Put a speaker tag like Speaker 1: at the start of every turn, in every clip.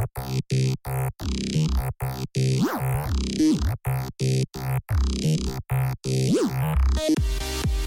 Speaker 1: Thank you.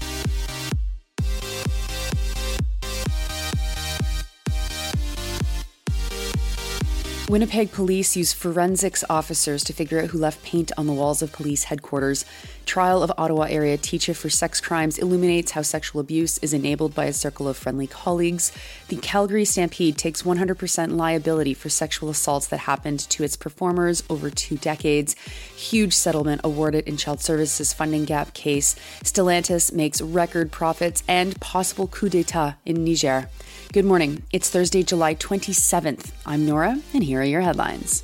Speaker 1: Winnipeg police use forensics officers to figure out who left paint on the walls of police headquarters. Trial of Ottawa area teacher for sex crimes illuminates how sexual abuse is enabled by a circle of friendly colleagues. The Calgary Stampede takes 100% liability for sexual assaults that happened to its performers over two decades. Huge settlement awarded in child services funding gap case. Stellantis makes record profits and possible coup d'etat in Niger. Good morning. It's Thursday, July 27th. I'm Nora, and here are your headlines.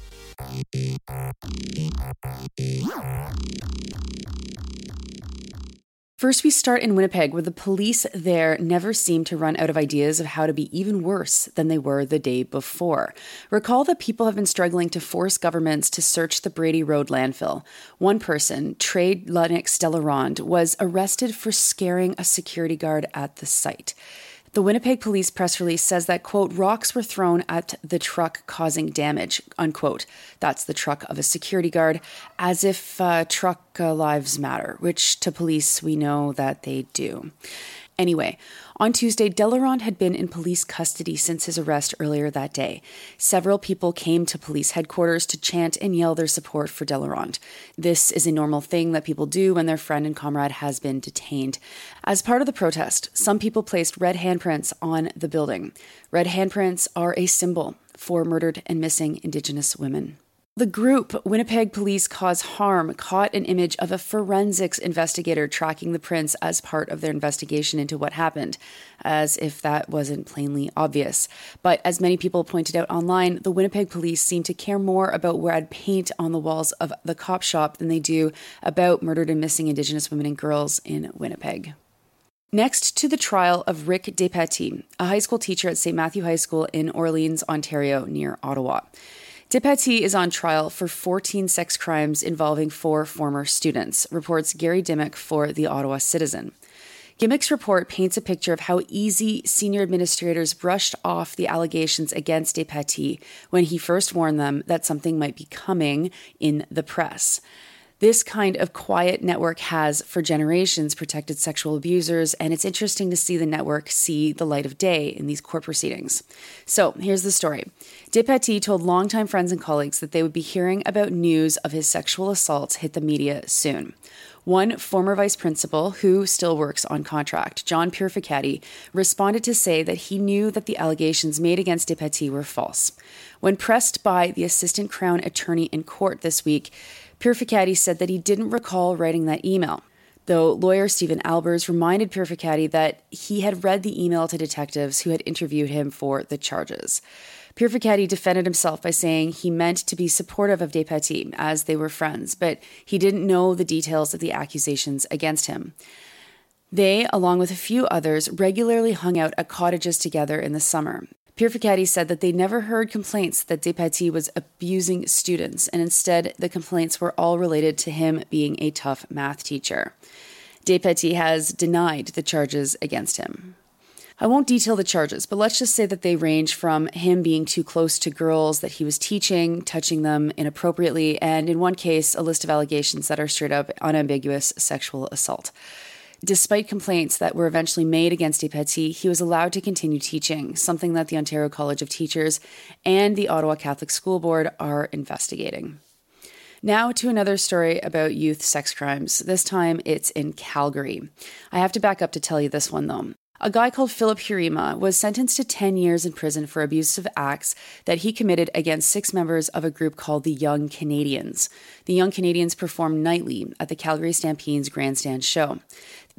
Speaker 1: First, we start in Winnipeg, where the police there never seem to run out of ideas of how to be even worse than they were the day before. Recall that people have been struggling to force governments to search the Brady Road landfill. One person, Trade Lennox Delarond, was arrested for scaring a security guard at the site. The Winnipeg police press release says that, quote, rocks were thrown at the truck causing damage, unquote. That's the truck of a security guard, as if uh, truck uh, lives matter, which to police we know that they do. Anyway, on Tuesday, Delarond had been in police custody since his arrest earlier that day. Several people came to police headquarters to chant and yell their support for Delarond. This is a normal thing that people do when their friend and comrade has been detained. As part of the protest, some people placed red handprints on the building. Red handprints are a symbol for murdered and missing Indigenous women. The group, Winnipeg Police Cause Harm, caught an image of a forensics investigator tracking the prints as part of their investigation into what happened, as if that wasn't plainly obvious. But as many people pointed out online, the Winnipeg police seem to care more about red paint on the walls of the cop shop than they do about murdered and missing Indigenous women and girls in Winnipeg. Next to the trial of Rick Despatie, a high school teacher at St. Matthew High School in Orleans, Ontario, near Ottawa. Despatie is on trial for 14 sex crimes involving four former students, reports Gary Dimmock for the Ottawa Citizen. Dimmock's report paints a picture of how easy senior administrators brushed off the allegations against Despatie when he first warned them that something might be coming in the press. This kind of quiet network has, for generations, protected sexual abusers, and it's interesting to see the network see the light of day in these court proceedings. So here's the story Despatie told longtime friends and colleagues that they would be hearing about news of his sexual assaults hit the media soon. One former vice principal, who still works on contract, John Purificati, responded to say that he knew that the allegations made against Despatie were false. When pressed by the assistant crown attorney in court this week, Purificati said that he didn't recall writing that email, though lawyer Stephen Albers reminded Purificati that he had read the email to detectives who had interviewed him for the charges. Purificati defended himself by saying he meant to be supportive of Despatie as they were friends, but he didn't know the details of the accusations against him. They, along with a few others, regularly hung out at cottages together in the summer, Purificati said that they never heard complaints that Despatie was abusing students, and instead the complaints were all related to him being a tough math teacher. Despatie has denied the charges against him. I won't detail the charges, but let's just say that they range from him being too close to girls that he was teaching, touching them inappropriately, and in one case, a list of allegations that are straight up unambiguous sexual assault. Despite complaints that were eventually made against Despatie, he was allowed to continue teaching, something that the Ontario College of Teachers and the Ottawa Catholic School Board are investigating. Now to another story about youth sex crimes. This time it's in Calgary. I have to back up to tell you this one though. A guy called Philip Heerema was sentenced to 10 years in prison for abusive acts that he committed against six members of a group called the Young Canadians. The Young Canadians performed nightly at the Calgary Stampede's grandstand show.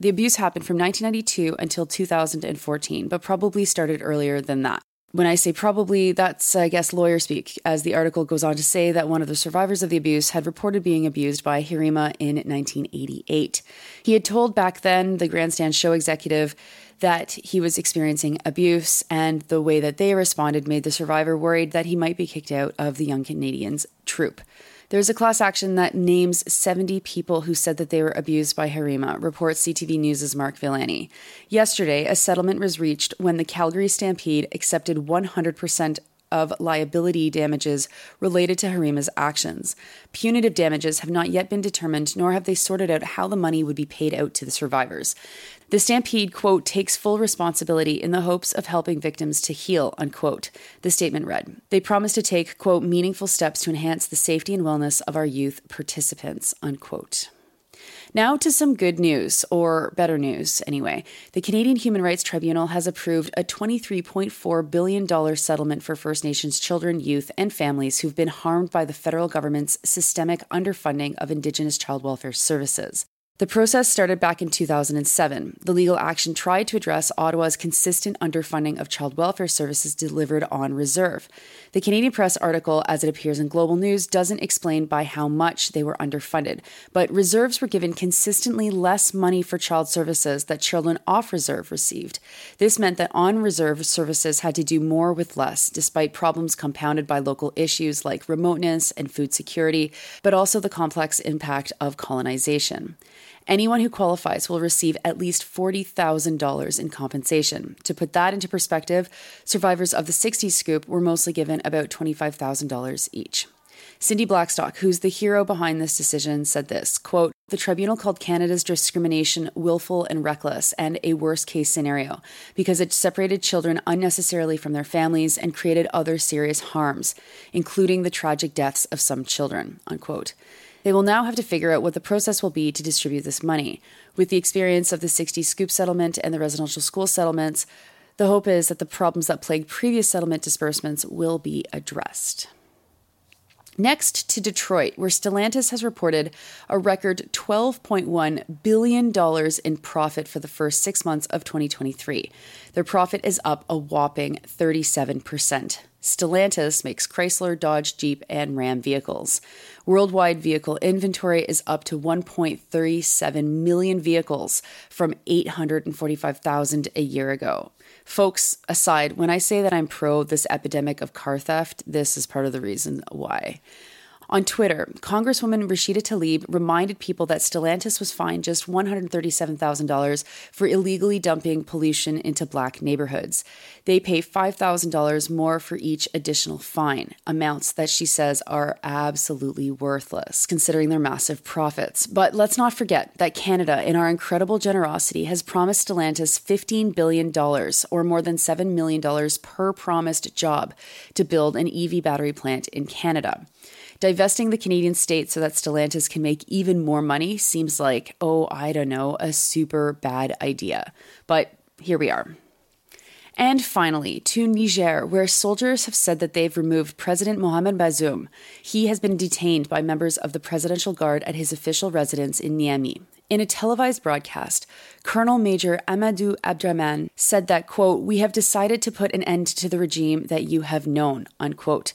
Speaker 1: The abuse happened from 1992 until 2014, but probably started earlier than that. When I say probably, that's, I guess, lawyer speak, as the article goes on to say that one of the survivors of the abuse had reported being abused by Heerema in 1988. He had told back then the grandstand show executive that he was experiencing abuse, and the way that they responded made the survivor worried that he might be kicked out of the Young Canadians troupe. There's a class action that names 70 people who said that they were abused by Heerema, reports CTV News' Mark Villani. Yesterday, a settlement was reached when the Calgary Stampede accepted 100% of liability damages related to Heerema's actions. Punitive damages have not yet been determined, nor have they sorted out how the money would be paid out to the survivors. The Stampede, quote, takes full responsibility in the hopes of helping victims to heal, unquote. The statement read. They promise to take, quote, meaningful steps to enhance the safety and wellness of our youth participants, unquote. Now to some good news, or better news anyway. The Canadian Human Rights Tribunal has approved a $23.4 billion settlement for First Nations children, youth, and families who've been harmed by the federal government's systemic underfunding of Indigenous child welfare services. The process started back in 2007. The legal action tried to address Ottawa's consistent underfunding of child welfare services delivered on reserve. The Canadian Press article, as it appears in Global News, doesn't explain by how much they were underfunded, but reserves were given consistently less money for child services that children off reserve received. This meant that on reserve services had to do more with less, despite problems compounded by local issues like remoteness and food security, but also the complex impact of colonization. Anyone who qualifies will receive at least $40,000 in compensation. To put that into perspective, survivors of the 60s scoop were mostly given about $25,000 each. Cindy Blackstock, who's the hero behind this decision, said this quote, The tribunal called Canada's discrimination willful and reckless and a worst case scenario because it separated children unnecessarily from their families and created other serious harms, including the tragic deaths of some children. Unquote. They will now have to figure out what the process will be to distribute this money. With the experience of the 60 scoop settlement and the residential school settlements, the hope is that the problems that plagued previous settlement disbursements will be addressed. Next to Detroit, where Stellantis has reported a record $12.1 billion in profit for the first six months of 2023. Their profit is up a whopping 37%. Stellantis makes Chrysler, Dodge, Jeep, and Ram vehicles. Worldwide vehicle inventory is up to 1.37 million vehicles from 845,000 a year ago. Folks aside, when I say that I'm pro this epidemic of car theft, this is part of the reason why. On Twitter, Congresswoman Rashida Tlaib reminded people that Stellantis was fined just $137,000 for illegally dumping pollution into black neighborhoods. They pay $5,000 more for each additional fine, amounts that she says are absolutely worthless considering their massive profits. But let's not forget that Canada, in our incredible generosity, has promised Stellantis $15 billion, or more than $7 million per promised job, to build an EV battery plant in Canada. Divesting the Canadian state so that Stellantis can make even more money seems like, oh, I don't know, a super bad idea. But here we are. And finally, to Niger, where soldiers have said that they've removed President Mohamed Bazoum. He has been detained by members of the Presidential Guard at his official residence in Niamey. In a televised broadcast, Colonel Major Amadou Abdramane said that, quote, we have decided to put an end to the regime that you have known, unquote.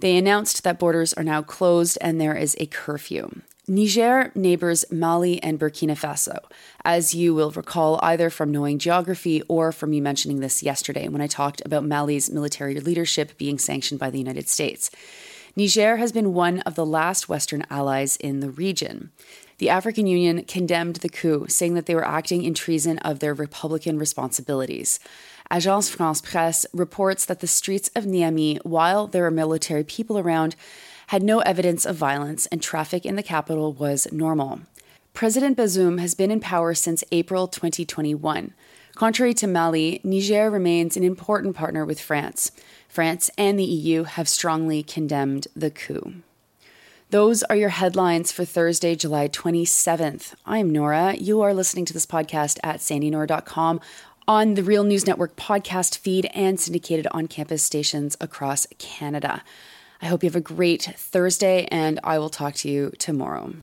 Speaker 1: They announced that borders are now closed and there is a curfew. Niger neighbors Mali and Burkina Faso, as you will recall either from knowing geography or from me mentioning this yesterday when I talked about Mali's military leadership being sanctioned by the United States. Niger has been one of the last Western allies in the region. The African Union condemned the coup, saying that they were acting in treason of their Republican responsibilities. Agence France Presse reports that the streets of Niamey, while there are military people around, had no evidence of violence and traffic in the capital was normal. President Bazoum has been in power since April 2021. Contrary to Mali, Niger remains an important partner with France. France and the EU have strongly condemned the coup. Those are your headlines for Thursday, July 27th. I'm Nora. You are listening to this podcast at sandynora.com on the Real News Network podcast feed and syndicated on campus stations across Canada. I hope you have a great Thursday, and I will talk to you tomorrow.